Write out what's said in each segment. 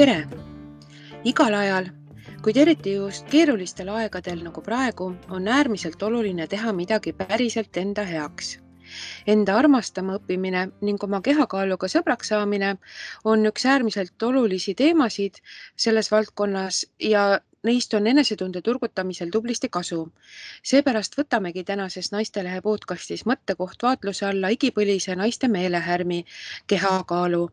tere! igal ajal, kuid eriti just keerulistel aegadel nagu praegu, on äärmiselt oluline teha midagi päriselt enda heaks. Enda armastama õppimine ning oma kehakaaluga sõbraks saamine on üks äärmiselt olulisi teemasid selles valdkonnas ja neist on enesetunde turgutamisel tublisti kasu. seepärast võtamegi tänases Naistelehe podcastis mõttekoht vaatluse alla igipõlise naiste meelehärmi kehakaalu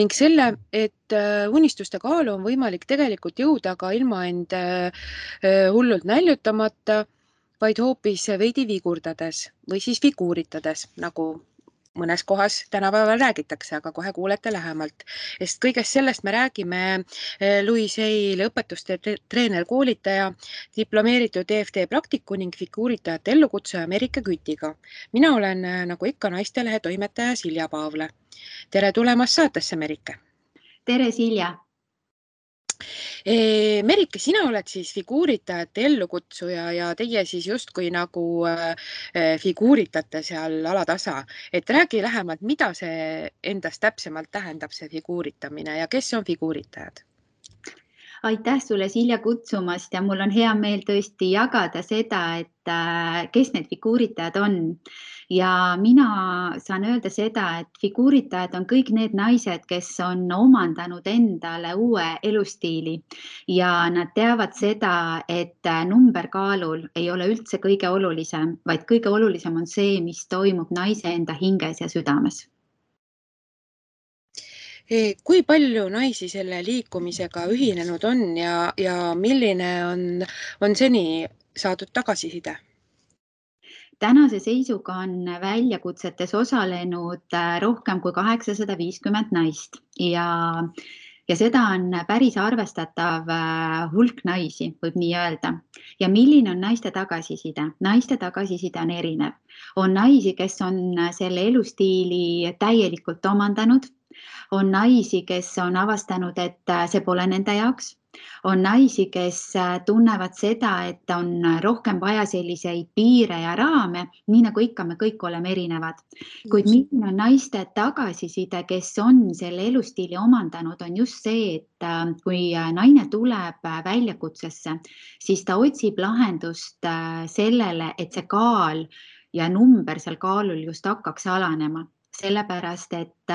ning selle, et äh, unistuste kaalu on võimalik tegelikult jõuda ka ilma end äh, äh, hullult näljutamata, vaid hoopis veidi vigurdades või siis figuuritades, nagu mõnes kohas tänapäeval räägitakse, aga kohe kuulete lähemalt, sest kõigest sellest me räägime Louis Hay õpetuste treener, koolitaja, diplomeeritud EFD praktiku ning figuuritajate ellukutsuja Merike Kütiga. mina olen nagu ikka Naistelehe toimetaja Silja Paavla tere tulemast saatesse, Merike. tere, Silja. Merike, sina oled siis figuuritajate ellukutsuja ja teie siis justkui nagu äh, figuuritate seal alatasa, et räägi lähemalt, mida see endast täpsemalt tähendab, see figuuritamine ja kes on figuuritajad? Aitäh sulle, Silja, kutsumast ja mul on hea meel tõesti jagada seda, et äh, kes need figuuritajad on. ja mina saan öelda seda, et figuuritajad on kõik need naised, kes on omandanud endale uue elustiili ja nad teavad seda, et äh, number kaalul ei ole üldse kõige olulisem, vaid kõige olulisem on see, mis toimub naise enda hinges ja südames kui palju naisi selle liikumisega ühinenud on ja, ja milline on, on seni saadud tagasiside? tänase seisuga on väljakutsetes osalenud äh, rohkem kui kaheksasada viiskümmend naist ja, ja seda on päris arvestatav äh, hulk naisi, võib nii öelda. ja milline on naiste tagasiside? naiste tagasiside on erinev. on naisi, kes on selle elustiili täielikult omandanud on naisi, kes on avastanud, et äh, see pole nende jaoks. on naisi, kes äh, tunnevad seda, et on rohkem vaja selliseid piire ja raame, nii nagu ikka, me kõik oleme erinevad. kuid milline on naiste tagasiside, kes on selle elustiili omandanud, on just see, et äh, kui naine tuleb väljakutsesse, siis ta otsib lahendust sellele, et see kaal ja number seal kaalul just hakkaks alanema, sellepärast et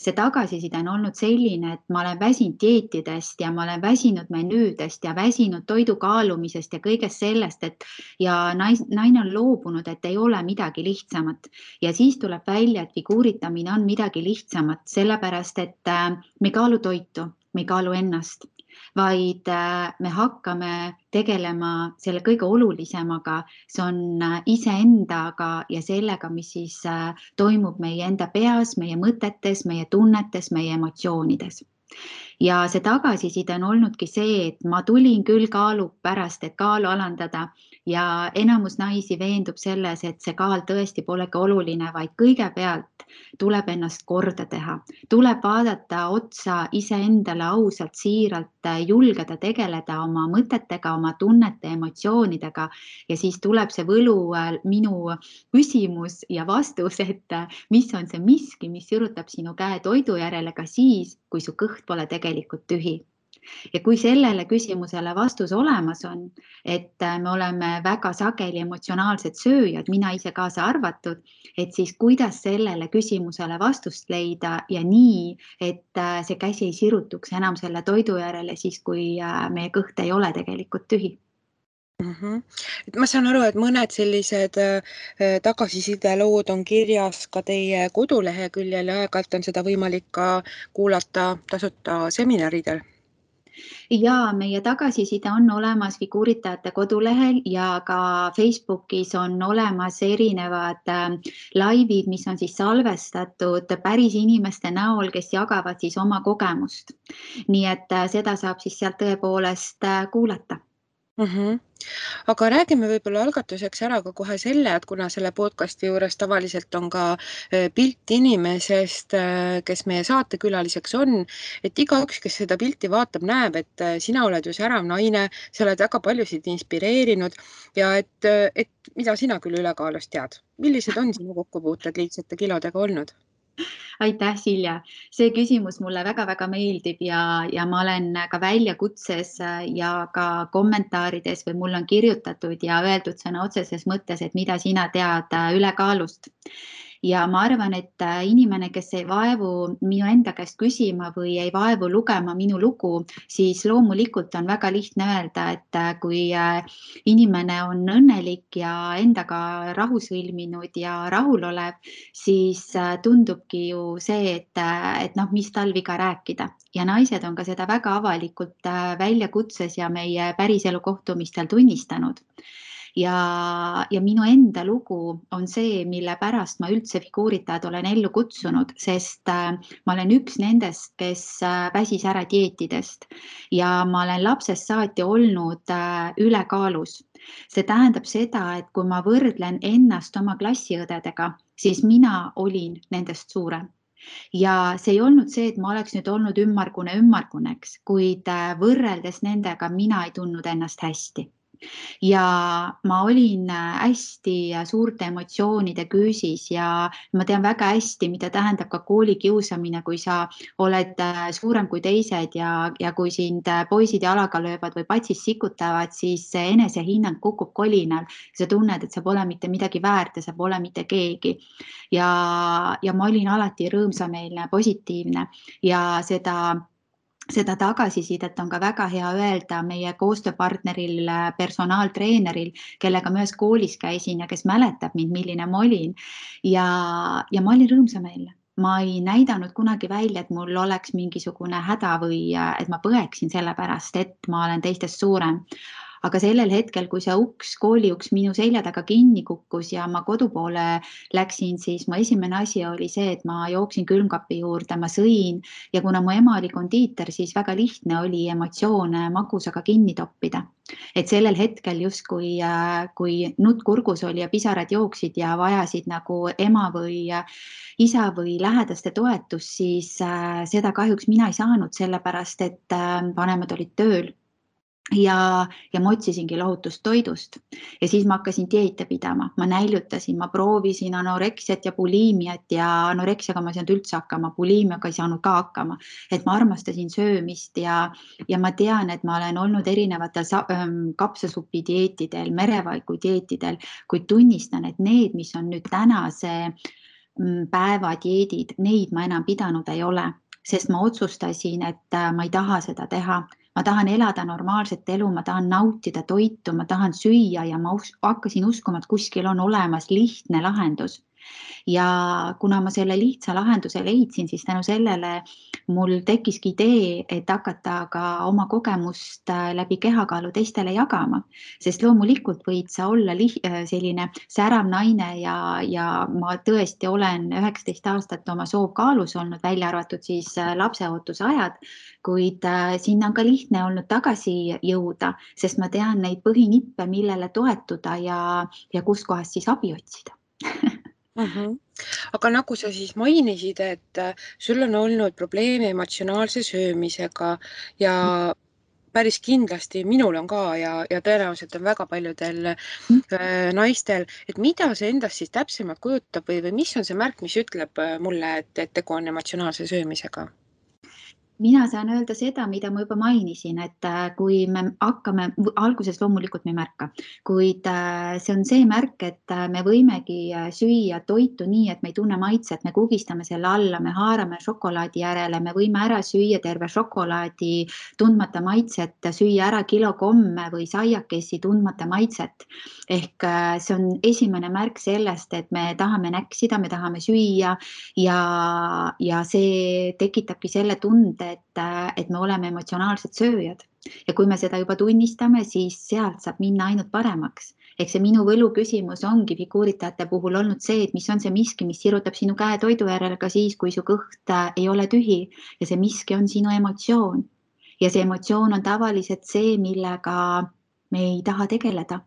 see tagasiside on olnud selline, et ma olen väsinud dieetidest ja ma olen väsinud menüüdest ja väsinud toidu kaalumisest ja kõigest sellest, et ja nais, naine on loobunud, et ei ole midagi lihtsamat. Ja siis tuleb välja, et figuuritamine on midagi lihtsamat, sellepärast et äh, me ei kaalu toitu, me ei kaalu ennast vaid äh, me hakkame tegelema selle kõige olulisemaga, see on äh, iseendaga ja sellega, mis siis äh, toimub meie enda peas, meie mõtetes, meie tunnetes, meie emotsioonides ja see tagasiside on olnudki see, et ma tulin küll kaalu pärast, et kaalu alandada. Ja enamus naisi veendub selles, et see kaal tõesti polegi oluline, vaid kõigepealt tuleb ennast korda teha, tuleb vaadata otsa iseendale ausalt, siiralt, julgeda tegeleda oma mõtetega, oma tunnete, emotsioonidega. Ja siis tuleb see võlu äh, minu küsimus ja vastus, et äh, mis on see miski, mis sirutab sinu käe toidu järele ka siis, kui su kõht pole tegelikult tühi. Ja kui sellele küsimusele vastus olemas on, et äh, me oleme väga sageli emotsionaalsed sööjad, mina ise kaasa arvatud, et siis kuidas sellele küsimusele vastust leida ja nii, et äh, see käsi ei sirutuks enam selle toidu järele siis, kui äh, meie kõht ei ole tegelikult tühi mm. -hmm. et ma saan aru, et mõned sellised äh, tagasisidelood on kirjas ka teie koduleheküljel ja aeg-ajalt on seda võimalik ka kuulata tasuta seminaridel ja meie tagasiside on olemas figuuritajate kodulehel ja ka Facebookis on olemas erinevad äh, laivid, mis on siis salvestatud päris inimeste näol, kes jagavad siis oma kogemust. nii et äh, seda saab siis sealt tõepoolest äh, kuulata mm. -hmm. Aga räägime võib-olla algatuseks ära ka kohe selle, et kuna selle podcast'i juures tavaliselt on ka äh, pilt inimesest, äh, kes meie saatekülaliseks on, et igaüks, kes seda pilti vaatab, näeb, et äh, sina oled ju särav naine, sa oled väga paljusid inspireerinud ja et, et mida sina küll ülekaalust tead, millised on sinu kokkupuuted liigsete kilodega olnud? Aitäh, Silja, see küsimus mulle väga-väga meeldib ja, ja ma olen ka väljakutses ja ka kommentaarides või mulle on kirjutatud ja öeldud sõna otseses mõttes, et mida sina tead ülekaalust ja ma arvan, et äh, inimene, kes ei vaevu minu enda käest küsima või ei vaevu lugema minu lugu, siis loomulikult on väga lihtne öelda, et äh, kui äh, inimene on õnnelik ja endaga rahu sõlminud ja rahulolev, siis tundubki ju see, et, et noh, mis tal viga rääkida. Ja naised on ka seda väga avalikult väljakutses ja meie päriselu kohtumistel tunnistanud ja, ja minu enda lugu on see, mille pärast ma üldse figuuritajad olen ellu kutsunud, sest äh, ma olen üks nendest, kes äh, väsis ära dieetidest. Ja ma olen lapsest saati olnud äh, ülekaalus. see tähendab seda, et kui ma võrdlen ennast oma klassiõdedega, siis mina olin nendest suurem. Ja see ei olnud see, et ma oleks nüüd olnud ümmargune ümmarguneks, kuid võrreldes nendega mina ei tundnud ennast hästi ja ma olin äh, hästi äh, suurte emotsioonide küüsis ja ma tean väga hästi, mida tähendab ka koolikiusamine, kui sa oled äh, suurem kui teised ja, ja kui sind poisid jalaga löövad või patsis sikutavad, siis see enesehinnang kukub kolinal. sa tunned, et sa pole mitte midagi väärt ja sa pole mitte keegi. ja, ja ma olin alati rõõmsameelne, positiivne ja seda seda tagasisidet on ka väga hea öelda meie koostööpartneril, personaaltreeneril, kellega ma ühes koolis käisin ja kes mäletab mind, milline ma olin. ja, ja ma olin rõõmsameelne ma ei näidanud kunagi välja, et mul oleks mingisugune häda või et ma põeksin selle pärast, et ma olen teistest suurem aga sellel hetkel, kui see uks, kooli uks minu selja taga kinni kukkus ja ma kodu poole läksin, siis mu esimene asi oli see, et ma jooksin külmkapi juurde, ma sõin ja kuna mu ema oli kondiiter, siis väga lihtne oli emotsioone magusaga kinni toppida. et sellel hetkel justkui, äh, kui nutt kurgus oli ja pisarad jooksid ja vajasid nagu ema või isa või lähedaste toetust, siis äh, seda kahjuks mina ei saanud, sellepärast et äh, vanemad olid tööl ja, ja ma otsisingi lohutust toidust. Ja siis ma hakkasin dieete pidama, ma näljutasin, ma proovisin anoreksiat ja buliimiat ja anoreksiaga ma ei saanud üldse hakkama, buliimiaga ei saanud ka hakkama. et ma armastasin söömist ja, ja ma tean, et ma olen olnud erinevatel ähm, kapsasupi dieetidel, merevaiku dieetidel, kuid tunnistan, et need, mis on nüüd tänase mm, päeva dieedid, neid ma enam pidanud ei ole, sest ma otsustasin, et äh, ma ei taha seda teha ma tahan elada normaalset elu, ma tahan nautida toitu, ma tahan süüa ja ma hakkasin uskuma, et kuskil on olemas lihtne lahendus ja kuna ma selle lihtsa lahenduse leidsin, siis tänu sellele mul tekkiski idee, et hakata ka oma kogemust äh, läbi kehakaalu teistele jagama, sest loomulikult võid sa olla äh, selline särav naine ja, ja ma tõesti olen üheksateist aastat oma soovkaalus olnud, välja arvatud siis äh, lapseootuse ajad, kuid sinna on ka lihtne olnud tagasi jõuda, sest ma tean neid põhinippe, millele toetuda ja, ja kustkohast siis abi otsida -hmm. aga nagu sa siis mainisid, et äh, sul on olnud probleeme emotsionaalse söömisega ja päris kindlasti minul on ka ja, ja tõenäoliselt on väga paljudel äh, naistel, et mida see endast siis täpsemalt kujutab või, või mis on see märk, mis ütleb äh, mulle, et, et tegu on emotsionaalse söömisega? Mina saan öelda seda, mida ma juba mainisin, et äh, kui me hakkame, alguses loomulikult me ei märka, kuid äh, see on see märk, et äh, me võimegi süüa toitu nii, et me ei tunne maitset, me kugistame selle alla, me haarame šokolaadi järele, me võime ära süüa terve šokolaadi tundmata maitset, süüa ära kilo komme või saiakesi tundmata maitset. ehk see on esimene märk sellest, et me tahame näksida, me tahame süüa ja, ja see tekitabki selle tunde, et, et me oleme emotsionaalsed sööjad. Ja kui me seda juba tunnistame, siis sealt saab minna ainult paremaks. ehk see minu võlu küsimus ongi figuuritajate puhul olnud see, et mis on see miski, mis sirutab sinu käe toidu järele ka siis, kui su kõht äh, ei ole tühi. Ja see miski on sinu emotsioon. ja see emotsioon on tavaliselt see, millega me ei taha tegeleda.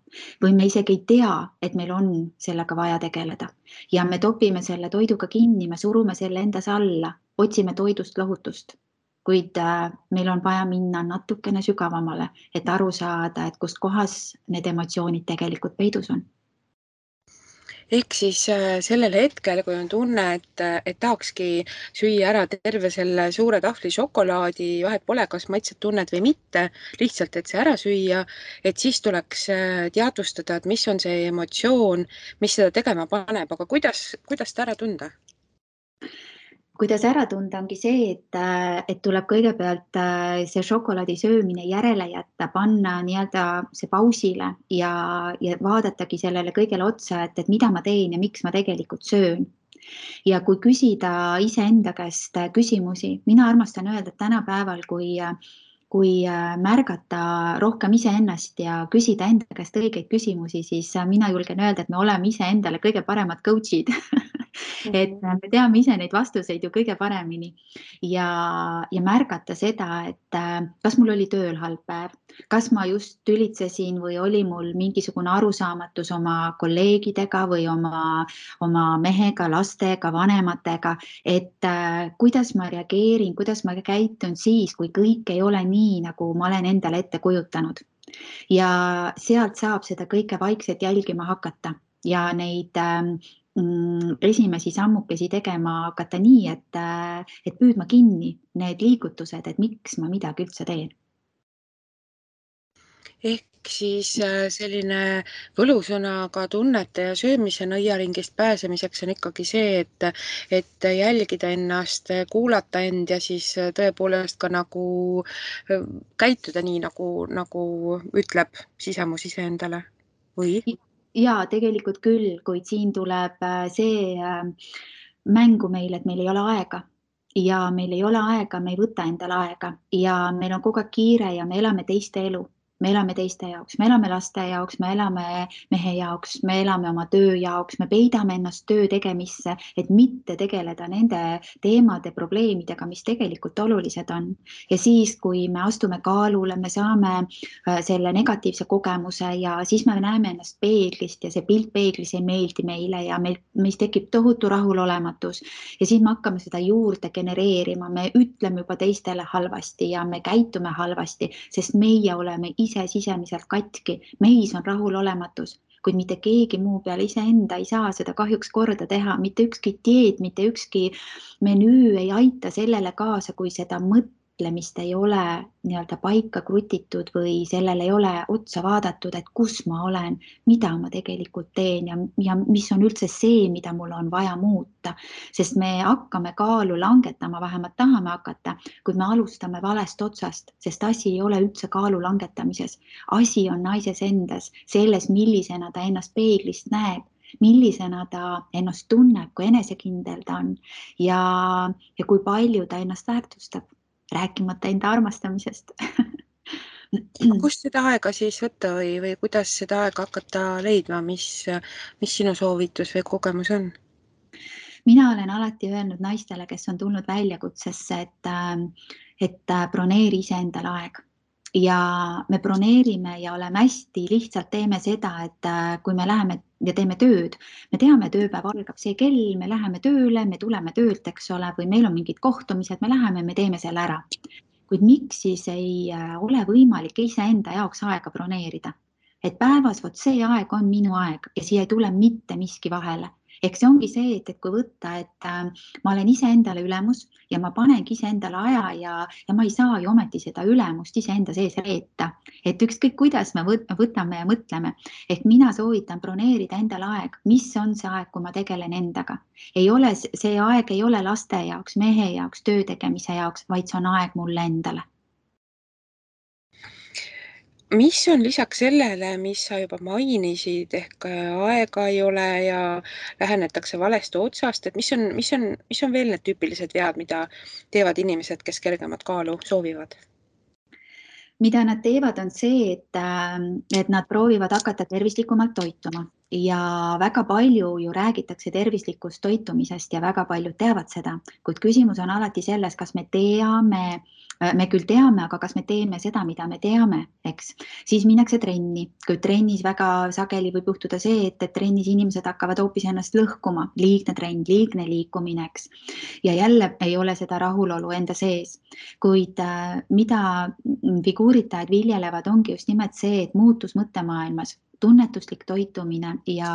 Või me isegi ei tea, et meil on sellega vaja tegeleda. Ja me topime selle toiduga kinni, me surume selle endas alla, otsime toidust lohutust kuid äh, meil on vaja minna natukene sügavamale, et aru saada, et kust kohas need emotsioonid tegelikult peidus on. ehk siis äh, sellel hetkel, kui on tunne, et, et tahakski süüa ära terve selle suure tahvli šokolaadi, vahet pole, kas maitset tunned või mitte, lihtsalt, et see ära süüa, et siis tuleks äh, teadvustada, et mis on see emotsioon, mis seda tegema paneb, aga kuidas, kuidas seda ära tunda? Kuidas ära tunda, ongi see, et, et tuleb kõigepealt äh, see šokolaadi söömine järele jätta, panna nii-öelda see pausile ja, ja vaadatagi sellele kõigele otsa, et, et mida ma teen ja miks ma tegelikult söön. ja kui küsida iseenda käest küsimusi, mina armastan öelda, et tänapäeval, kui kui äh, märgata rohkem iseennast ja küsida enda käest õigeid küsimusi, siis äh, mina julgen öelda, et me oleme iseendale kõige paremad coach'id et äh, me teame ise neid vastuseid ju kõige paremini ja, ja märgata seda, et kas mul oli tööl halb päev, kas ma just tülitsesin või oli mul mingisugune arusaamatus oma kolleegidega või oma, oma mehega, lastega, vanematega, et äh, kuidas ma reageerin, kuidas ma käitun siis, kui kõik ei ole nii, nagu ma olen endale ette kujutanud. ja sealt saab seda kõike vaikselt jälgima hakata ja neid ähm, esimesi sammukesi tegema hakata nii, et, äh, et püüdma kinni need liigutused, et miks ma midagi üldse teen ehk siis äh, selline võlusõnaga tunnete ja söömise nõiaringist pääsemiseks on ikkagi see, et, et jälgida ennast, kuulata end ja siis tõepoolest ka nagu äh, käituda nii, nagu, nagu ütleb sisemus iseendale või? Ja tegelikult küll, kuid siin tuleb äh, see mängu meil, et meil ei ole aega. Ja meil ei ole aega, me ei võta endale aega. Ja meil on kogu aeg kiire ja me elame teiste elu me elame teiste jaoks, me elame laste jaoks, me elame mehe jaoks, me elame oma töö jaoks, me peidame ennast töö tegemisse, et mitte tegeleda nende teemade, probleemidega, mis tegelikult olulised on. ja siis, kui me astume kaalule, me saame äh, selle negatiivse kogemuse ja siis me näeme ennast peeglist ja see pilt peeglis ei meeldi meile ja meil, meis tekib tohutu rahulolematus ja siis me hakkame seda juurde genereerima, me ütleme juba teistele halvasti ja me käitume halvasti, sest meie oleme ise ise sisemiselt katki, meis on rahulolematus, kuid mitte keegi muu peale iseenda ei saa seda kahjuks korda teha, mitte ükski dieet, mitte ükski menüü ei aita sellele kaasa, kui seda mõtet mõtlemist ei ole nii-öelda paika krutitud või sellele ei ole otsa vaadatud, et kus ma olen, mida ma tegelikult teen ja, ja mis on üldse see, mida mul on vaja muuta. sest me hakkame kaalu langetama, vähemalt tahame hakata, kuid me alustame valest otsast, sest asi ei ole üldse kaalu langetamises. asi on naises endas, selles, millisena ta ennast peeglist näeb millisena ta ennast tunneb, kui enesekindel ta on ja, ja kui palju ta ennast väärtustab rääkimata enda armastamisest kust seda aega siis võtta või, või kuidas seda aega hakata leidma, mis, mis sinu soovitus või kogemus on? mina olen alati öelnud naistele, kes on tulnud väljakutsesse, et, et broneeri iseendale aeg ja me broneerime ja oleme hästi lihtsalt teeme seda, et kui me läheme ja teeme tööd. me teame, tööpäev algab see kell, me läheme tööle, me tuleme töölt, eks ole, või meil on mingid kohtumised, me läheme, me teeme selle ära. kuid miks siis ei äh, ole võimalik iseenda jaoks aega broneerida? et päevas vot see aeg on minu aeg ja siia ei tule mitte miski vahele ehk see ongi see, et, et kui võtta, et äh, ma olen iseendale ülemus ja ma panengi iseendale aja ja, ja ma ei saa ju ometi seda ülemust iseenda sees reeta, et ükskõik, kuidas me võtame ja mõtleme, ehk mina soovitan broneerida endale aeg, mis on see aeg, kui ma tegelen endaga. ei ole, see aeg ei ole laste jaoks, mehe jaoks, töö tegemise jaoks, vaid see on aeg mulle endale mis on lisaks sellele, mis sa juba mainisid, ehk äh, aega ei ole ja lähenetakse valest otsast, et mis on, mis on, mis on veel need tüüpilised vead, mida teevad inimesed, kes kergemat kaalu soovivad? mida nad teevad, on see, et, äh, et nad proovivad hakata tervislikumalt toituma ja väga palju ju räägitakse tervislikust toitumisest ja väga paljud teavad seda, kuid küsimus on alati selles, kas me teame Äh, me küll teame, aga kas me teeme seda, mida me teame, eks, siis minnakse trenni, kui trennis väga sageli võib juhtuda see, et, et trennis inimesed hakkavad hoopis ennast lõhkuma, liigne trenn, liigne liikumine, eks. ja jälle ei ole seda rahulolu enda sees, kuid äh, mida figuuritajad viljelevad, ongi just nimelt see, et muutus mõttemaailmas tunnetuslik toitumine ja,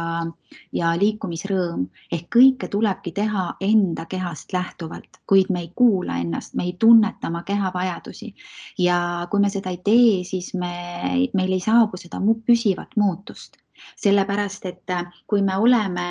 ja liikumisrõõm ehk kõike tulebki teha enda kehast lähtuvalt, kuid me ei kuula ennast, me ei tunneta oma keha vajadusi. ja kui me seda ei tee, siis me, meil ei saabu seda püsivat muutust, sellepärast et kui me oleme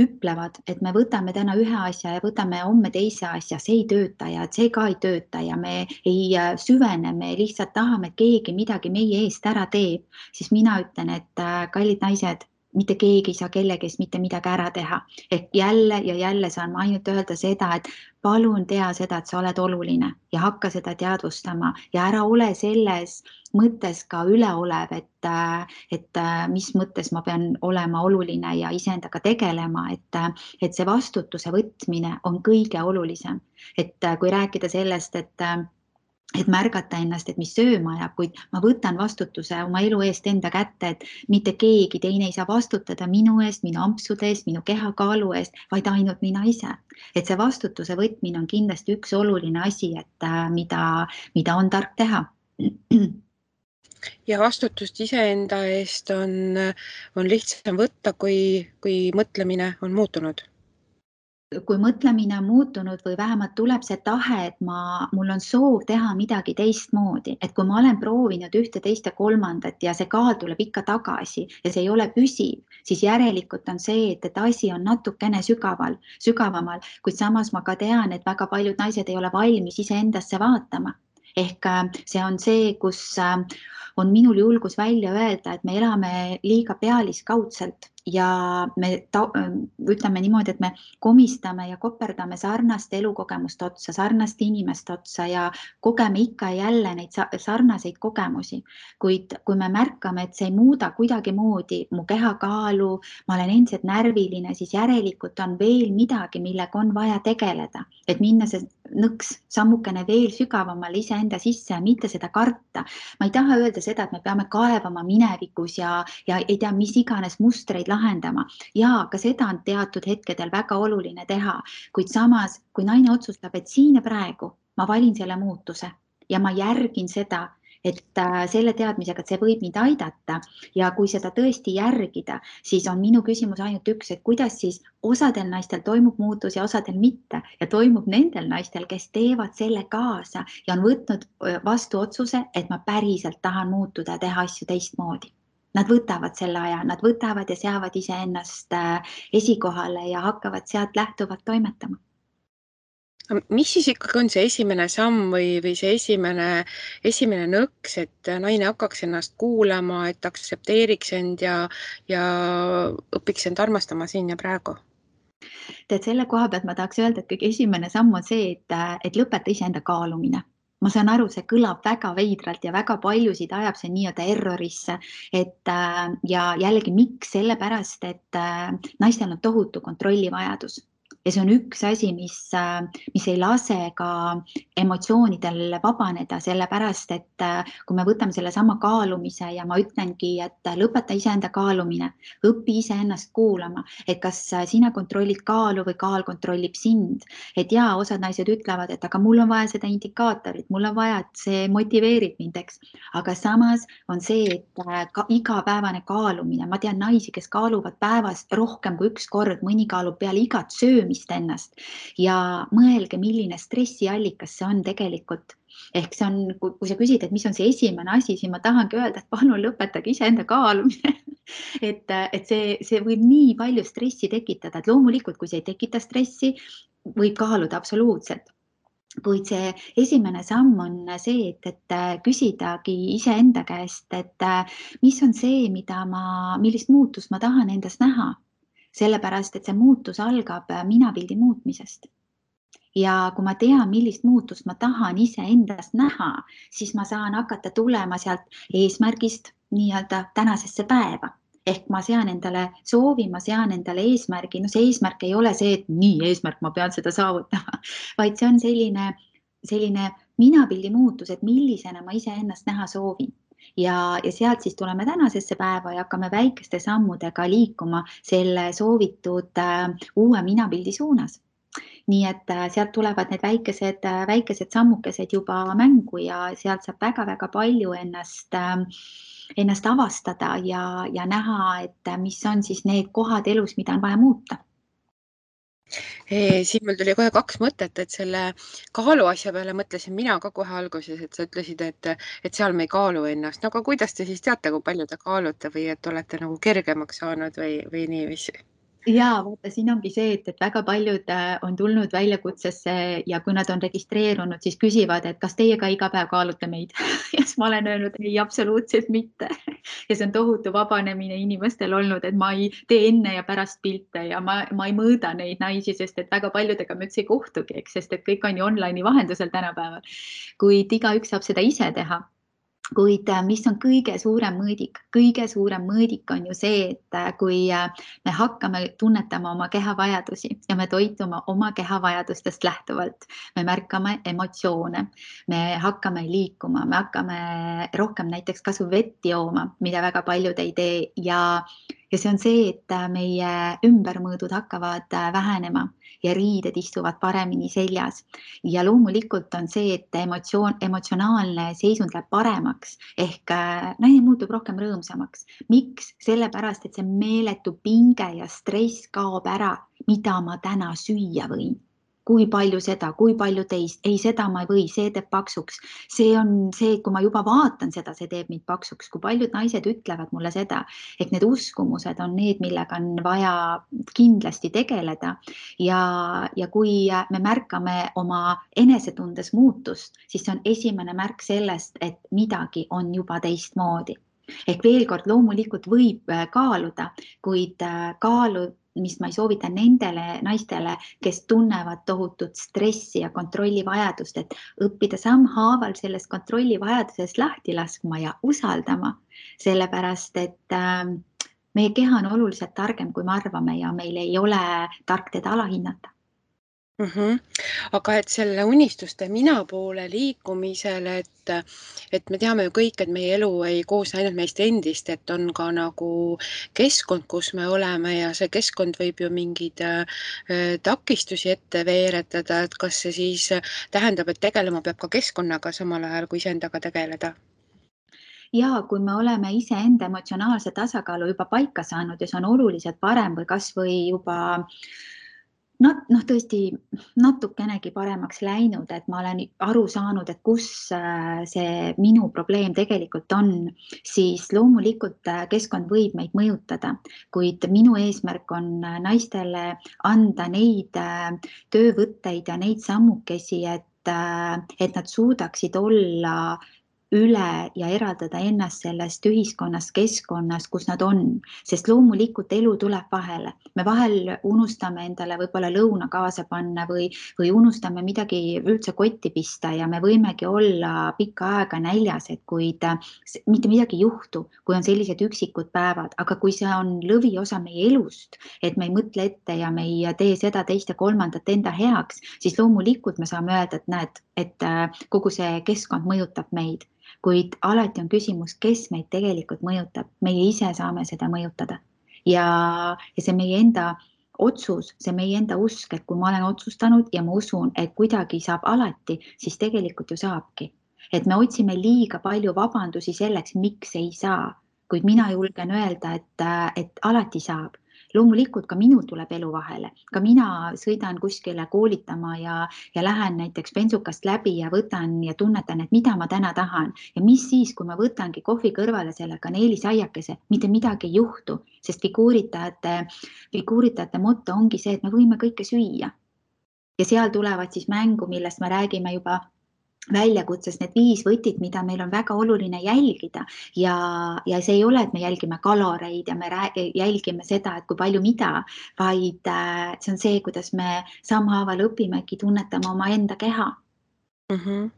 ütlevad, et me võtame täna ühe asja ja võtame homme teise asja, see ei tööta ja see ka ei tööta ja me ei äh, süvene, me lihtsalt tahame, et keegi midagi meie eest ära teeb, siis mina ütlen, et äh, kallid naised, mitte keegi ei saa kellegi eest mitte midagi ära teha. ehk jälle ja jälle saan ma ainult öelda seda, et palun tea seda, et sa oled oluline ja hakka seda teadvustama ja ära ole selles mõttes ka üleolev, et, et mis mõttes ma pean olema oluline ja iseendaga tegelema, et, et see vastutuse võtmine on kõige olulisem. et kui rääkida sellest, et et märgata ennast, et mis sööma ajab, kuid ma võtan vastutuse oma elu eest enda kätte, et mitte keegi teine ei saa vastutada minu eest, minu ampsude eest, minu kehakaalu eest, vaid ainult mina ise. et see vastutuse võtmine on kindlasti üks oluline asi, et äh, mida, mida on tark teha. ja vastutust iseenda eest on, on lihtsam võtta, kui, kui mõtlemine on muutunud kui mõtlemine on muutunud või vähemalt tuleb see tahe, et ma, mul on soov teha midagi teistmoodi, et kui ma olen proovinud ühte, teist ja kolmandat ja see kaal tuleb ikka tagasi ja see ei ole püsiv, siis järelikult on see, et, et asi on natukene sügaval, sügavamal, kuid samas ma ka tean, et väga paljud naised ei ole valmis iseendasse vaatama. ehk äh, see on see, kus äh, on minul julgus välja öelda, et me elame liiga pealiskaudselt ja me ta, ütleme niimoodi, et me komistame ja koperdame sarnaste elukogemuste otsa, sarnaste inimeste otsa ja kogeme ikka ja jälle neid sarnaseid kogemusi. kuid kui me märkame, et see ei muuda kuidagimoodi mu kehakaalu, ma olen endiselt närviline, siis järelikult on veel midagi, millega on vaja tegeleda, et minna see nõks sammukene veel sügavamale iseenda sisse ja mitte seda karta. ma ei taha öelda seda, et me peame kaevama minevikus ja, ja ei tea, mis iganes mustreid lahendama. Ja ka seda on teatud hetkedel väga oluline teha, kuid samas, kui naine otsustab, et siin ja praegu ma valin selle muutuse ja ma järgin seda, et äh, selle teadmisega, et see võib mind aidata ja kui seda tõesti järgida, siis on minu küsimus ainult üks, et kuidas siis osadel naistel toimub muutus ja osadel mitte. Ja toimub nendel naistel, kes teevad selle kaasa ja on võtnud vastu otsuse, et ma päriselt tahan muutuda ja teha asju teistmoodi Nad võtavad selle aja, nad võtavad ja seavad iseennast äh, esikohale ja hakkavad sealt lähtuvalt toimetama mis siis ikkagi on see esimene samm või, või see esimene, esimene nõks, et naine hakkaks ennast kuulama, et aktsepteeriks end ja, ja õpiks end armastama siin ja praegu? tead, selle koha pealt ma tahaks öelda, et kõige esimene samm on see, et, et lõpeta iseenda kaalumine ma saan aru, see kõlab väga veidralt ja väga paljusid ajab see nii-öelda errorisse, et äh, ja jällegi, miks, sellepärast et äh, naistel on tohutu kontrollivajadus ja see on üks asi, mis, äh, mis ei lase ka emotsioonidel vabaneda, sellepärast et äh, kui me võtame sellesama kaalumise ja ma ütlengi, et lõpeta iseenda kaalumine, õpi iseennast kuulama, et kas äh, sina kontrollid kaalu või kaal kontrollib sind. et ja osad naised ütlevad, et aga mul on vaja seda indikaatorit, mul on vaja, et see motiveerib mind, eks. aga samas on see, et ka igapäevane kaalumine, ma tean naisi, kes kaaluvad päevas rohkem kui üks kord, mõni kaalub peale igat söömist söömist ennast. Ja mõelge, milline stressiallikas see on tegelikult. Ehk see on, kui sa küsid, et mis on see esimene asi, siis ma tahangi öelda, et palun lõpetage iseenda kaalumine. Et, et see, see võib nii palju stressi tekitada, et loomulikult, kui see ei tekita stressi, võib kaaluda absoluutselt. Kuid see esimene samm on see, et, et küsidagi iseenda käest, et mis on see, mida ma, millist muutust ma tahan endas näha sellepärast et see muutus algab äh, minapildi muutmisest. ja kui ma tean, millist muutust ma tahan iseendas näha, siis ma saan hakata tulema sealt eesmärgist nii-öelda tänasesse päeva. Ehk ma sean endale soovi, ma sean endale eesmärgi, no see eesmärk ei ole see, et nii eesmärk, ma pean seda saavutama, vaid see on selline, selline minapildi muutus, et millisena ma iseennast näha soovin ja, ja sealt siis tuleme tänasesse päeva ja hakkame väikeste sammudega liikuma selle soovitud äh, uue minapildi suunas. Nii et äh, sealt tulevad need väikesed, äh, väikesed sammukesed juba mängu ja sealt saab väga-väga palju ennast äh, ennast avastada ja, ja näha, et mis on siis need kohad elus, mida on vaja muuta siin mul tuli kohe kaks mõtet, et selle kaalu asja peale mõtlesin mina ka kohe alguses, et sa ütlesid, et, et seal me ei kaalu ennast. no aga kuidas te siis teate, kui palju te kaalute või et olete nagu kergemaks saanud või, või niiviisi? Ja vaata, siin ongi see, et, et väga paljud äh, on tulnud väljakutsesse ja kui nad on registreerunud, siis küsivad, et kas teie ka iga päev kaalute meid ja siis ma olen öelnud ei, absoluutselt mitte. ja see on tohutu vabanemine inimestel olnud, et ma ei tee enne ja pärast pilte ja ma, ma ei mõõda neid naisi, sest et väga paljudega me üldse ei kohtugi, eks, sest et kõik on ju online'i vahendusel tänapäeval. kuid igaüks saab seda ise teha kuid äh, mis on kõige suurem mõõdik, kõige suurem mõõdik on ju see, et äh, kui äh, me hakkame tunnetama oma keha vajadusi ja me toitume oma keha vajadustest lähtuvalt, me märkame emotsioone, me hakkame liikuma, me hakkame rohkem näiteks kasvõi vett jooma, mida väga paljud ei tee ja ja see on see, et äh, meie ümbermõõdud hakkavad äh, vähenema ja riided istuvad paremini seljas. ja loomulikult on see, et emotsioon, emotsionaalne seisund läheb paremaks ehk äh, naine muutub rohkem rõõmsamaks. miks? sellepärast, et see meeletu pinge ja stress kaob ära, mida ma täna süüa võin kui palju seda, kui palju teist, ei, seda ma ei või, see teeb paksuks. see on see, kui ma juba vaatan seda, see teeb mind paksuks, kui paljud naised ütlevad mulle seda, et need uskumused on need, millega on vaja kindlasti tegeleda ja, ja kui me märkame oma enesetundes muutust, siis see on esimene märk sellest, et midagi on juba teistmoodi. Ehk veel kord, loomulikult võib kaaluda, kuid kaalu, mis ma ei soovita nendele naistele, kes tunnevad tohutut stressi ja kontrollivajadust, et õppida sammhaaval sellest kontrollivajadusest lahti laskma ja usaldama, sellepärast et äh, meie keha on oluliselt targem, kui me arvame ja meil ei ole tark teda alahinnata mm. -hmm. aga et selle unistuste mina poole liikumisel, et, et me teame ju kõik, et meie elu ei koosne ainult meist endist, et on ka nagu keskkond, kus me oleme ja see keskkond võib ju mingeid äh, takistusi ette veeretada, et kas see siis tähendab, et tegelema peab ka keskkonnaga samal ajal, kui iseendaga tegeleda? ja kui me oleme iseenda emotsionaalse tasakaalu juba paika saanud ja see on oluliselt parem või kasvõi juba äh, noh, noh, tõesti natukenegi paremaks läinud, et ma olen aru saanud, et kus äh, see minu probleem tegelikult on, siis loomulikult äh, keskkond võib meid mõjutada, kuid minu eesmärk on äh, naistele anda neid töövõtteid ja neid sammukesi, et et nad suudaksid olla üle ja eraldada ennast sellest ühiskonnast, keskkonnast, kus nad on, sest loomulikult elu tuleb vahele. me vahel unustame endale võib-olla lõuna kaasa panna või, või unustame midagi üldse kotti pista ja me võimegi olla pikka aega näljas, et kuid mitte midagi ei juhtu, kui on sellised üksikud päevad, aga kui see on lõviosa meie elust, et me ei mõtle ette ja me ei tee seda, teist ja kolmandat enda heaks, siis loomulikult me saame öelda, et näed, et kogu see keskkond mõjutab meid kuid alati on küsimus, kes meid tegelikult mõjutab, meie ise saame seda mõjutada. Ja, ja see meie enda otsus, see meie enda usk, et kui ma olen otsustanud ja ma usun, et kuidagi saab alati, siis tegelikult ju saabki. et me otsime liiga palju vabandusi selleks, miks ei saa, kuid mina julgen öelda, et, et alati saab loomulikult ka minul tuleb elu vahele, ka mina sõidan kuskile koolitama ja, ja lähen näiteks bensukast läbi ja võtan ja tunnetan, et mida ma täna tahan. Ja mis siis, kui ma võtangi kohvi kõrvale selle kaneelisaiakese, mitte midagi ei juhtu, sest figuuritajate, figuuritajate moto ongi see, et me võime kõike süüa. ja seal tulevad siis mängu, millest me räägime juba väljakutses need viis võtit, mida meil on väga oluline jälgida ja, ja see ei ole, et me jälgime kaloreid ja me jälgime seda, et kui palju mida, vaid äh, see on see, kuidas me sammhaaval õpimegi tunnetama omaenda keha mm. -hmm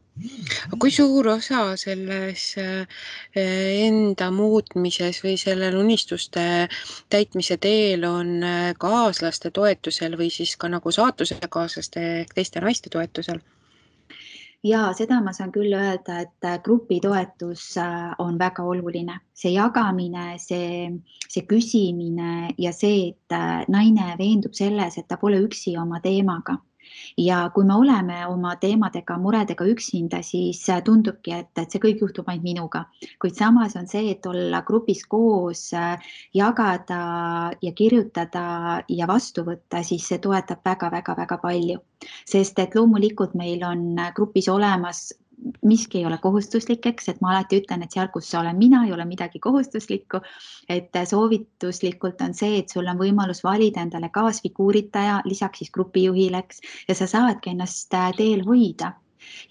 kui suur osa selles äh, enda muutmises või sellel unistuste täitmise teel on äh, kaaslaste toetusel või siis ka nagu saatusekaaslaste ehk teiste naiste toetusel? Ja seda ma saan küll öelda, et äh, grupitoetus äh, on väga oluline, see jagamine, see, see küsimine ja see, et äh, naine veendub selles, et ta pole üksi oma teemaga ja kui me oleme oma teemadega, muredega üksinda, siis tundubki, et, et see kõik juhtub ainult minuga, kuid samas on see, et olla grupis koos, jagada ja kirjutada ja vastu võtta, siis see toetab väga-väga-väga palju, sest et loomulikult meil on grupis olemas miski ei ole kohustuslik, eks, et ma alati ütlen, et seal, kus olen mina, ei ole midagi kohustuslikku. et soovituslikult on see, et sul on võimalus valida endale kaasfiguuritaja lisaks siis grupijuhile, eks, ja sa saadki ennast äh, teel hoida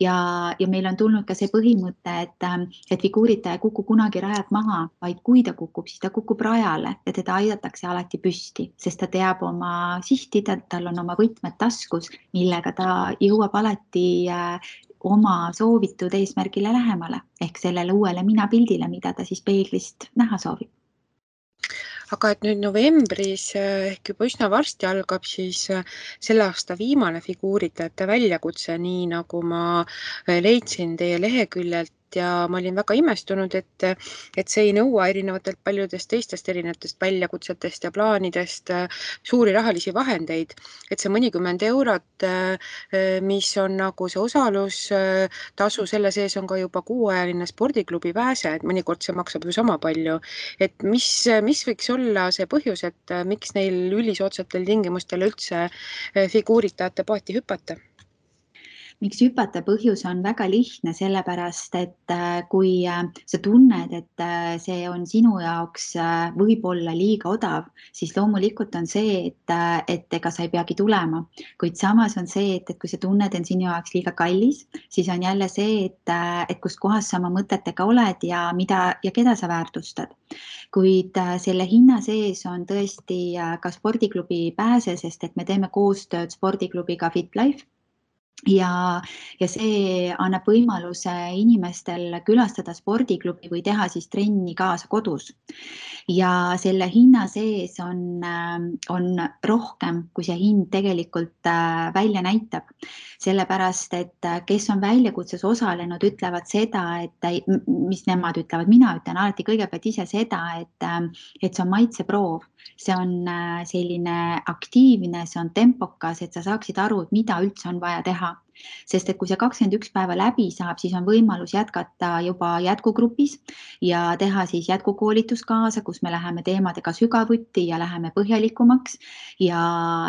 ja, ja meil on tulnud ka see põhimõte, et, äh, et figuuritaja ei kuku kunagi rajalt maha, vaid kui ta kukub, siis ta kukub rajale ja teda aidatakse alati püsti, sest ta teab oma sihti, tal on oma võtmed taskus, millega ta jõuab alati äh, oma soovitud eesmärgile lähemale ehk sellele uuele minapildile, mida ta siis peeglist näha soovib. Aga et nüüd novembris ehk juba üsna varsti algab siis äh, selle aasta viimane figuuritajate väljakutse, nii nagu ma äh, leidsin teie leheküljelt ja ma olin väga imestunud, et, et see ei nõua erinevatelt paljudest teistest erinevatest väljakutsetest ja plaanidest äh, suuri rahalisi vahendeid. et see mõnikümmend eurot, äh, mis on nagu see osalustasu, selle sees on ka juba kuuajaline spordiklubi pääse, et mõnikord see maksab ju sama palju. et mis, mis võiks olla see põhjus, et äh, miks neil ülisoodsatel tingimustel üldse figuuritajate paati hüpata? Miks hüpata, põhjus on väga lihtne, sellepärast et äh, kui äh, sa tunned, et äh, see on sinu jaoks võib-olla liiga odav, siis loomulikult on see, et, et ega sa ei peagi tulema, kuid samas on see, et, et kui sa tunned, et sinu jaoks liiga kallis, siis on jälle see, et, et kus kohas sa oma mõtetega oled ja mida ja keda sa väärtustad. kuid selle hinna sees on tõesti ka spordiklubi pääse, sest et me teeme koostööd spordiklubiga FitLife ja, ja see annab võimaluse inimestel külastada spordiklubi või teha siis trenni kaasa kodus. ja selle hinna sees on, on rohkem, kui see hind tegelikult äh, välja näitab. Sellepärast, et äh, kes on väljakutses osalenud, ütlevad seda, et mis nemad ütlevad, mina ütlen alati kõigepealt ise seda, et, äh, et see on maitseproov, see on selline aktiivne, see on tempokas, et sa saaksid aru, et mida üldse on vaja teha sest et kui see kakskümmend üks päeva läbi saab, siis on võimalus jätkata juba jätkugrupis ja teha siis jätkukoolitus kaasa, kus me läheme teemadega sügavuti ja läheme põhjalikumaks. Ja,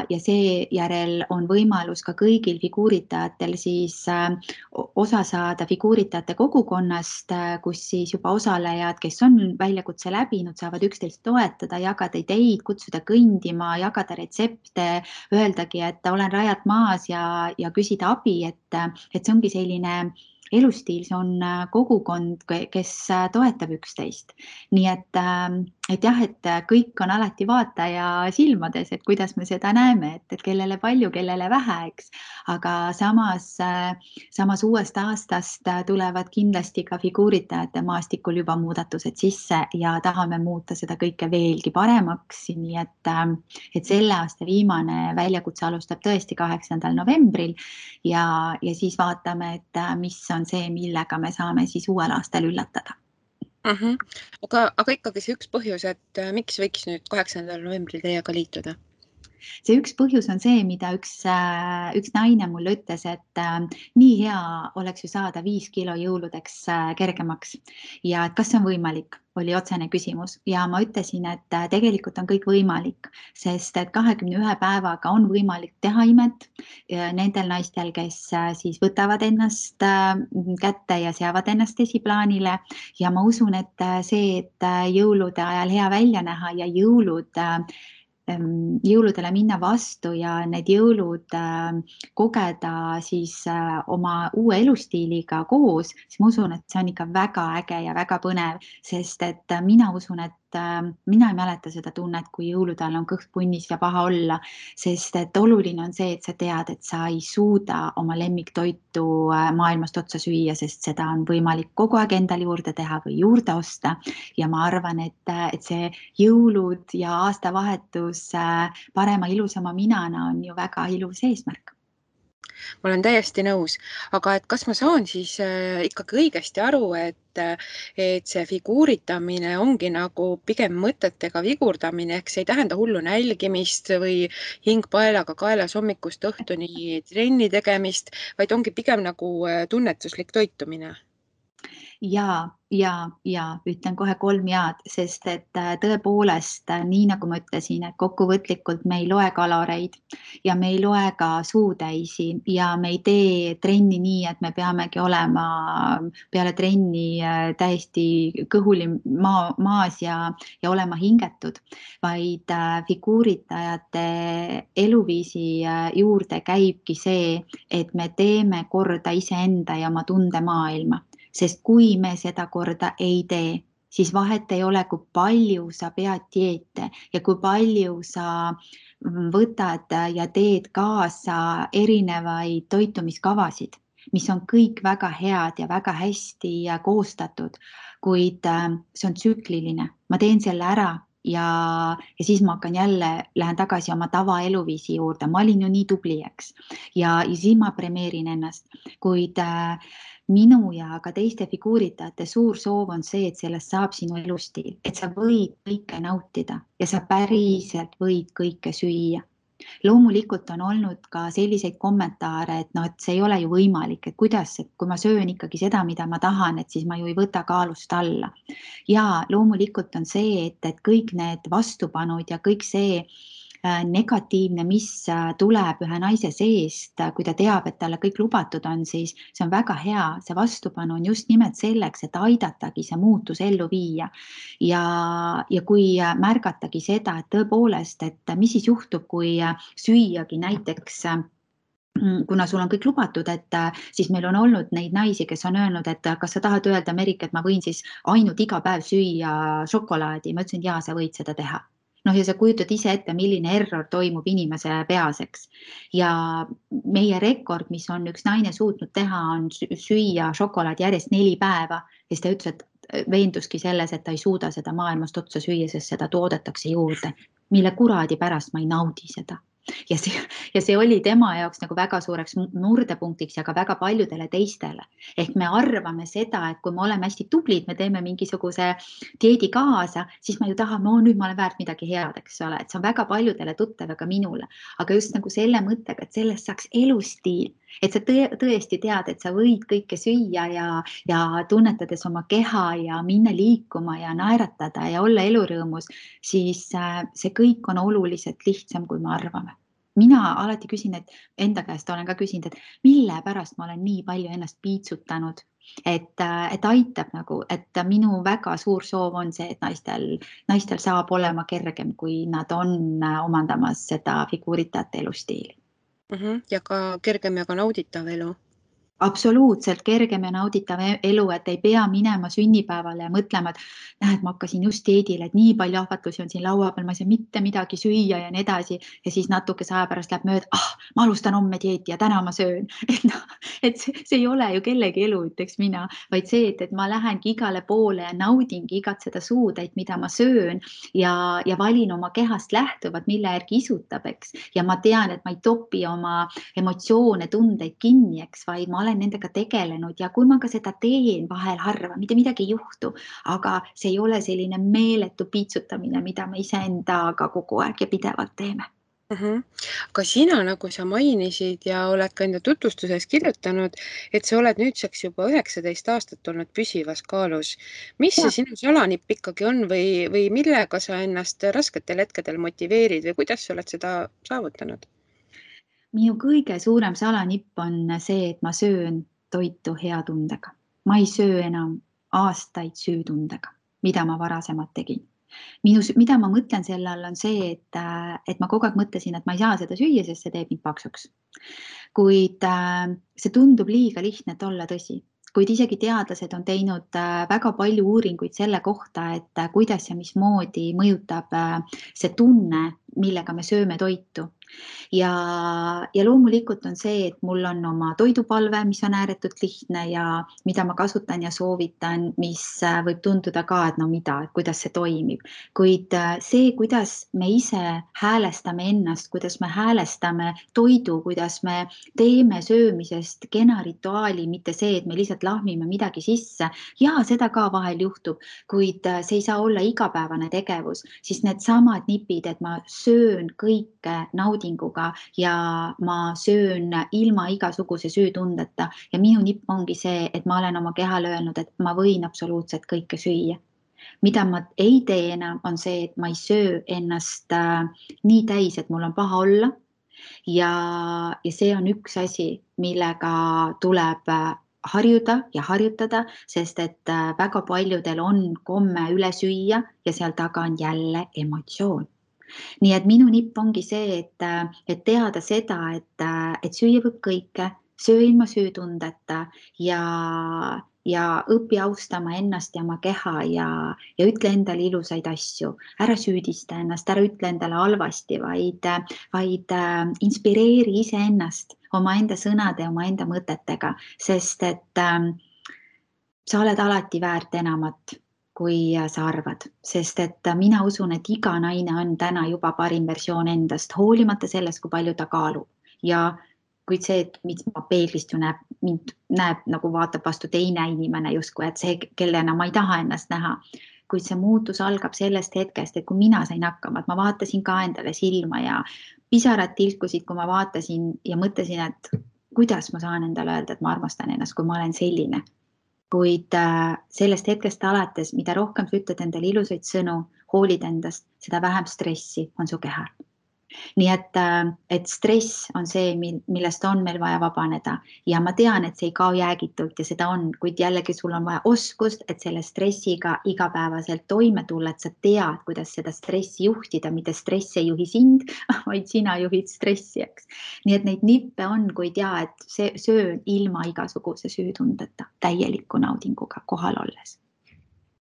ja seejärel on võimalus ka kõigil figuuritajatel siis äh, osa saada figuuritajate kogukonnast, äh, kus siis juba osalejad, kes on väljakutse läbinud, saavad üksteist toetada, jagada ideid, kutsuda kõndima, jagada retsepte, öeldagi, et olen rajalt maas ja, ja küsida abi, et, et see ongi selline elustiil, see on kogukond, kes toetab üksteist. nii et ähm, et jah, et äh, kõik on alati vaataja silmades, et kuidas me seda näeme, et, et kellele palju, kellele vähe, eks. aga samas, äh, samas uuest aastast äh, tulevad kindlasti ka figuuritajate maastikul juba muudatused sisse ja tahame muuta seda kõike veelgi paremaks, nii et, et selle aasta viimane väljakutse alustab tõesti kaheksandal novembril ja, ja siis vaatame, et mis on see, millega me saame siis uuel aastal üllatada mm. -hmm. aga, aga ikkagi see üks põhjus, et äh, miks võiks nüüd kaheksandal novembril teiega liituda? See üks põhjus on see, mida üks, äh, üks naine mulle ütles, et äh, nii hea oleks ju saada viis kilo jõuludeks äh, kergemaks. Ja et kas see on võimalik, oli otsene küsimus. Ja ma ütlesin, et tegelikult on kõik võimalik, sest et kahekümne ühe päevaga on võimalik teha imet nendel naistel, kes siis võtavad ennast kätte ja seavad ennast esiplaanile. Ja ma usun, et see, et jõulude ajal hea välja näha ja jõulud jõuludele minna vastu ja need jõulud äh, kogeda siis äh, oma uue elustiiliga koos, siis ma usun, et see on ikka väga äge ja väga põnev, sest et äh, mina usun, et äh, mina ei mäleta seda tunnet, kui jõulude ajal on kõht punnis ja paha olla, sest et oluline on see, et sa tead, et sa ei suuda oma lemmiktoitu äh, maailmast otsa süüa, sest seda on võimalik kogu aeg endale juurde teha või juurde osta. ja ma arvan, et, äh, et see jõulud ja aastavahetus äh, parema, ilusama minana on ju väga ilus eesmärk ma olen täiesti nõus, aga et kas ma saan siis äh, ikkagi õigesti aru, et, et see figuuritamine ongi nagu pigem mõtetega vigurdamine, ehk see ei tähenda hullu nälgimist või hing paelaga kaelas hommikust õhtuni trenni tegemist, vaid ongi pigem nagu äh, tunnetuslik toitumine ja, ja, ja ütlen kohe kolm jaad, sest et äh, tõepoolest, äh, nii nagu ma ütlesin, et kokkuvõtlikult me ei loe kaloreid ja me ei loe ka suutäisi ja me ei tee trenni nii, et me peamegi olema peale trenni äh, täiesti kõhuli maa, maas ja, ja olema hingetud, vaid figuuritajate eluviisi juurde käibki see, et me teeme korda iseenda ja oma tundemaailma sest kui me seda korda ei tee, siis vahet ei ole, kui palju sa pead dieete ja kui palju sa võtad ja teed kaasa erinevaid toitumiskavasid, mis on kõik väga head ja väga hästi koostatud, kuid äh, see on tsükliline, ma teen selle ära ja, ja siis ma hakkan jälle, lähen tagasi oma tavaeluviisi juurde, ma olin ju nii tubli, eks. ja, ja siis ma premeerin ennast, kuid äh, minu ja ka teiste figuuritajate suur soov on see, et sellest saab sinu elustiil, et sa võid kõike nautida ja sa päriselt võid kõike süüa. loomulikult on olnud ka selliseid kommentaare, et noh, et see ei ole ju võimalik, et kuidas, et kui ma söön ikkagi seda, mida ma tahan, et siis ma ju ei võta kaalust alla. ja loomulikult on see, et, et kõik need vastupanud ja kõik see negatiivne, mis äh, tuleb ühe naise seest, äh, kui ta teab, et talle kõik lubatud on, siis see on väga hea, see vastupanu on just nimelt selleks, et aidatagi see muutus ellu viia. ja, ja kui märgatagi seda, et tõepoolest, et mis siis juhtub, kui süüagi näiteks mm, kuna sul on kõik lubatud, et siis meil on olnud neid naisi, kes on öelnud, et kas sa tahad öelda, Merike, et ma võin siis ainult iga päev süüa šokolaadi, ma ütlesin, ja sa võid seda teha noh, ja sa kujutad ise ette, milline error toimub inimese peas, eks. ja meie rekord, mis on üks naine suutnud teha, on süüa šokolaadi järjest neli päeva siis ta ütles, et veenduski selles, et ta ei suuda seda maailmast otsa süüa, sest seda toodetakse juurde. mille kuradi pärast ma ei naudi seda ja see, ja see oli tema jaoks nagu väga suureks murdepunktiks ja ka väga paljudele teistele. ehk me arvame seda, et kui me oleme hästi tublid, me teeme mingisuguse dieedi kaasa, siis me ju tahame, oo nüüd ma olen väärt midagi head, eks ole, et see on väga paljudele tuttav ja ka minule, aga just nagu selle mõttega, et sellest saaks elustiil, et sa tõe, tõesti tead, et sa võid kõike süüa ja, ja tunnetades oma keha ja minna liikuma ja naeratada ja olla elurõõmus, siis äh, see kõik on oluliselt lihtsam, kui me arvame. Mina alati küsin, et enda käest olen ka küsinud, et mille pärast ma olen nii palju ennast piitsutanud, et, et aitab nagu, et minu väga suur soov on see, et naistel, naistel saab olema kergem, kui nad on omandamas seda figuuritajate elustiili -hmm. ja ka kergem ja ka nauditav elu absoluutselt kergem ja nauditav e-, elu, et ei pea minema sünnipäevale ja mõtlema, et näed, ma hakkasin just dieedile, et nii palju ahvatlusi on siin laua peal, ma ei saa mitte midagi süüa ja nii edasi. ja siis natukese aja pärast läheb mööda, ah, ma alustan homme dieeti ja täna ma söön. et noh, et see, see ei ole ju kellegi elu, ütleks mina, vaid see, et, et ma lähengi igale poole ja naudingi igat seda suutäit, mida ma söön ja, ja valin oma kehast lähtuvalt, mille järgi isutab, eks. ja ma tean, et ma ei topi oma emotsioone, tundeid kinni, eks, vaid ma olen nendega tegelenud ja kui ma ka seda teen vahel harva, mitte midagi ei juhtu, aga see ei ole selline meeletu piitsutamine, mida me iseendaga kogu aeg ja pidevalt teeme mm. -hmm. aga sina, nagu sa mainisid ja oled ka enda tutvustuses kirjutanud, et sa oled nüüdseks juba üheksateist aastat olnud püsivas kaalus. mis ja. see sinu salanipp ikkagi on või, või millega sa ennast rasketel hetkedel motiveerid või kuidas sa oled seda saavutanud? Minu kõige suurem salanipp on see, et ma söön toitu hea tundega. ma ei söö enam aastaid süütundega, mida ma varasemalt tegin. minu, mida ma mõtlen selle all, on see, et, et ma kogu aeg mõtlesin, et ma ei saa seda süüa, sest see teeb mind paksuks. kuid see tundub liiga lihtne, et olla tõsi kuid isegi teadlased on teinud väga palju uuringuid selle kohta, et kuidas ja mismoodi mõjutab see tunne, millega me sööme toitu ja, ja loomulikult on see, et mul on oma toidupalve, mis on ääretult lihtne ja mida ma kasutan ja soovitan, mis äh, võib tunduda ka, et no mida, et kuidas see toimib, kuid äh, see, kuidas me ise häälestame ennast, kuidas me häälestame toidu, kuidas me teeme söömisest kena rituaali, mitte see, et me lihtsalt lahmime midagi sisse. Ja seda ka vahel juhtub, kuid äh, see ei saa olla igapäevane tegevus, siis needsamad nipid, et ma söön kõike naudinguga ja ma söön ilma igasuguse süütundeta. Ja minu nipp ongi see, et ma olen oma kehale öelnud, et ma võin absoluutselt kõike süüa. Mida ma ei tee enam, on see, et ma ei söö ennast äh, nii täis, et mul on paha olla. ja, ja see on üks asi, millega tuleb äh, harjuda ja harjutada, sest et äh, väga paljudel on komme üle süüa ja seal taga on jälle emotsioon nii et minu nipp ongi see, et, et teada seda, et, et süüa võib kõike, söö ilma süütundeta ja, ja õpi austama ennast ja oma keha ja, ja ütle endale ilusaid asju, ära süüdista ennast, ära ütle endale halvasti, vaid, vaid inspireeri iseennast omaenda sõnade, omaenda mõtetega, sest et äh, sa oled alati väärt enamat kui sa arvad, sest et mina usun, et iga naine on täna juba parim versioon endast, hoolimata sellest, kui palju ta kaalub. Ja kuid see, et mis ma peeglist ju näeb, mind näeb nagu vaatab vastu teine inimene justkui, et see, kellena ma ei taha ennast näha. kuid see muutus algab sellest hetkest, et kui mina sain hakkama, et ma vaatasin ka endale silma ja pisarad tilkusid, kui ma vaatasin ja mõtlesin, et kuidas ma saan endale öelda, et ma armastan ennast, kui ma olen selline kuid äh, sellest hetkest alates, mida rohkem sa ütled endale ilusaid sõnu, hoolid endast, seda vähem stressi on su kehal nii et, äh, et stress on see, millest on meil vaja vabaneda ja ma tean, et see ei kao jäägitult ja seda on, kuid jällegi sul on vaja oskust, et selle stressiga igapäevaselt toime tulla, et sa tead, kuidas seda stressi juhtida, mitte stress ei juhi sind, vaid sina juhid stressi, eks. nii et neid nippe on, kuid ja et see söön ilma igasuguse süütundeta, täieliku naudinguga kohal olles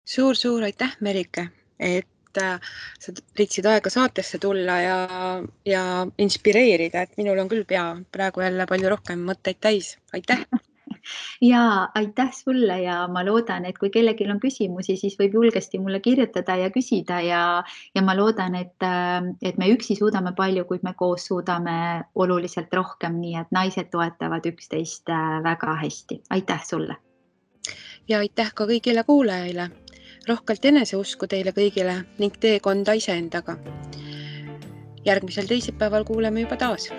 suur-suur aitäh, Merike, et et äh, sa leidsid aega saatesse tulla ja, ja inspireerida, et minul on küll pea praegu jälle palju rohkem mõtteid täis. aitäh ja aitäh sulle ja ma loodan, et kui kellelgi on küsimusi, siis võib julgesti mulle kirjutada ja küsida ja, ja ma loodan, et, äh, et me üksi suudame palju, kuid me koos suudame oluliselt rohkem, nii et naised toetavad üksteist äh, väga hästi. aitäh sulle. ja aitäh ka kõigile kuulajaile rohkelt eneseusku teile kõigile ning teekonda iseendaga. järgmisel teisipäeval kuuleme juba taas